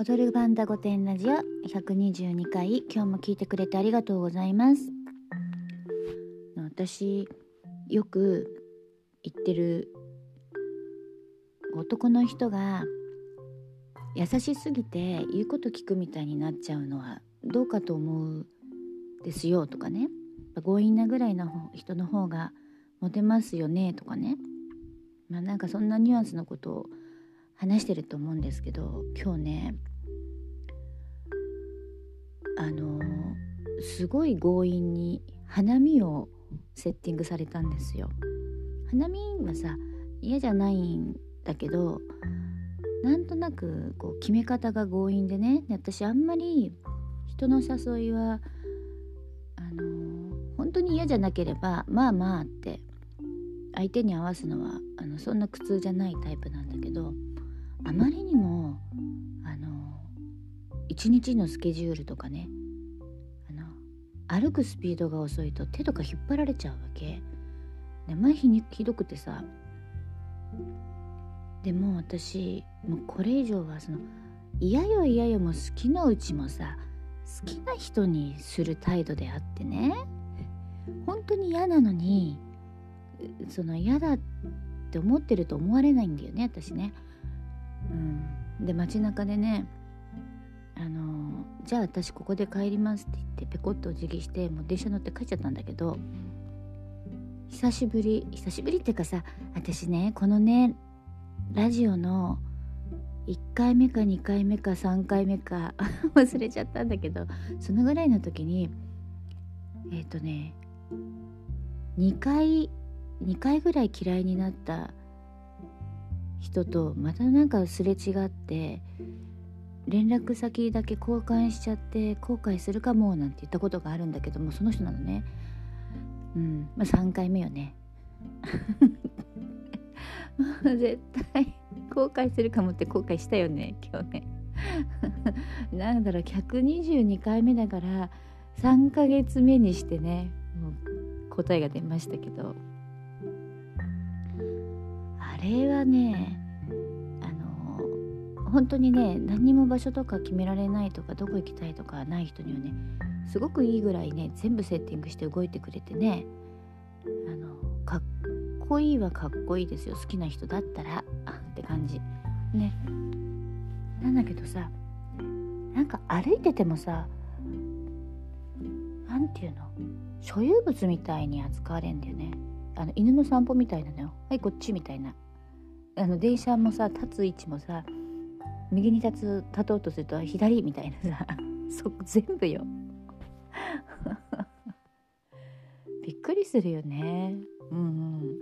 踊るバンダ御殿ラジオ122回。今日も聞いてくれてありがとうございます。私よく言ってる男の人が優しすぎて言うこと聞くみたいになっちゃうのはどうかと思うですよとかね。強引なぐらいの人の方がモテますよねとかね。まあなんかそんなニュアンスのことを話してると思うんですけど今日ねあのすごい強引に花見をセッティングされたんですよ。花見はさ嫌じゃないんだけどなんとなくこう決め方が強引でね私あんまり人の誘いはあの本当に嫌じゃなければまあまあって相手に合わすのはあのそんな苦痛じゃないタイプなんだけどあまりにもあの一日のスケジュールとかねあの歩くスピードが遅いと手とか引っ張られちゃうわけ。で前ひにひどくてさでも私もうこれ以上はその嫌よ嫌よも好きのうちもさ好きな人にする態度であってね本当に嫌なのにその嫌だって思ってると思われないんだよね私ね。うん、で街中でねあのじゃあ私ここで帰りますって言ってペコッとお辞儀してもう電車乗って帰っちゃったんだけど久しぶり久しぶりっていうかさ私ねこのねラジオの1回目か2回目か3回目か 忘れちゃったんだけどそのぐらいの時にえっ、ー、とね2回2回ぐらい嫌いになった人とまたなんかすれ違って連絡先だけ交換しちゃって後悔するかもなんて言ったことがあるんだけどもその人なのね。うん。まあ3回目よね。もう絶対後悔するかもって後悔したよね今日ね。なんだろう122回目だから3ヶ月目にしてねもう答えが出ましたけど。れはねあの本当にね何にも場所とか決められないとかどこ行きたいとかない人にはねすごくいいぐらいね全部セッティングして動いてくれてねあのかっこいいはかっこいいですよ。好きな人だったらって感じ。ね。なんだけどさなんか歩いててもさ何て言うの？所有物みたいに扱われんだよね。あの犬の散歩みたいなのよ。はいこっちみたいな。あの電車もさ立つ位置もさ右に立つ立とうとすると左みたいなさ そ全部よ。びっくりするよね。うん、うん、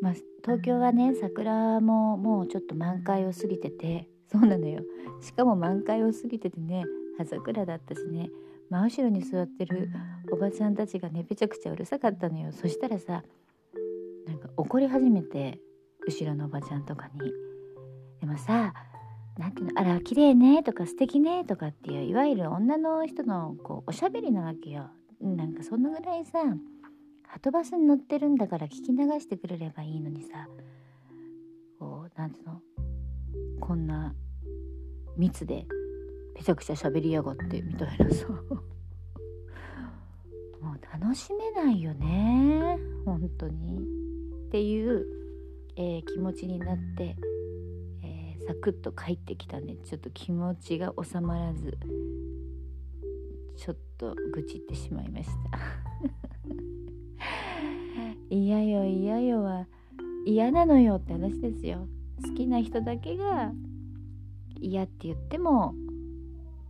まあ東京はね桜ももうちょっと満開を過ぎててそうなのよ。しかも満開を過ぎててね葉桜だったしね。真後ろに座ってるおばちゃんたちがねぺちゃくちゃうるさかったのよ。そしたらさなんか怒り始めて後ろのおばちゃんとかに。でもさなんていうのあら綺麗ねとか素敵ねとかっていういわゆる女の人のこうおしゃべりなわけよ。なんかそのぐらいさはとバスに乗ってるんだから聞き流してくれればいいのにさこうなんていうのこんな密でぺちゃくちゃ喋りやがってみたいなさ もう楽しめないよね本当にっていうえー、気持ちになって、えー、サクッと帰ってきたんでちょっと気持ちが収まらずちょっと愚痴ってしまいました。嫌よ嫌よは嫌なのよって話ですよ。好きな人だけが嫌って言っても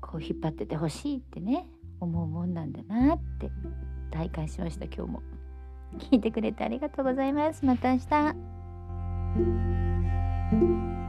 こう引っ張っててほしいってね思うもんなんだなって体感しました今日も。聞いてくれてありがとうございます。また明日。Música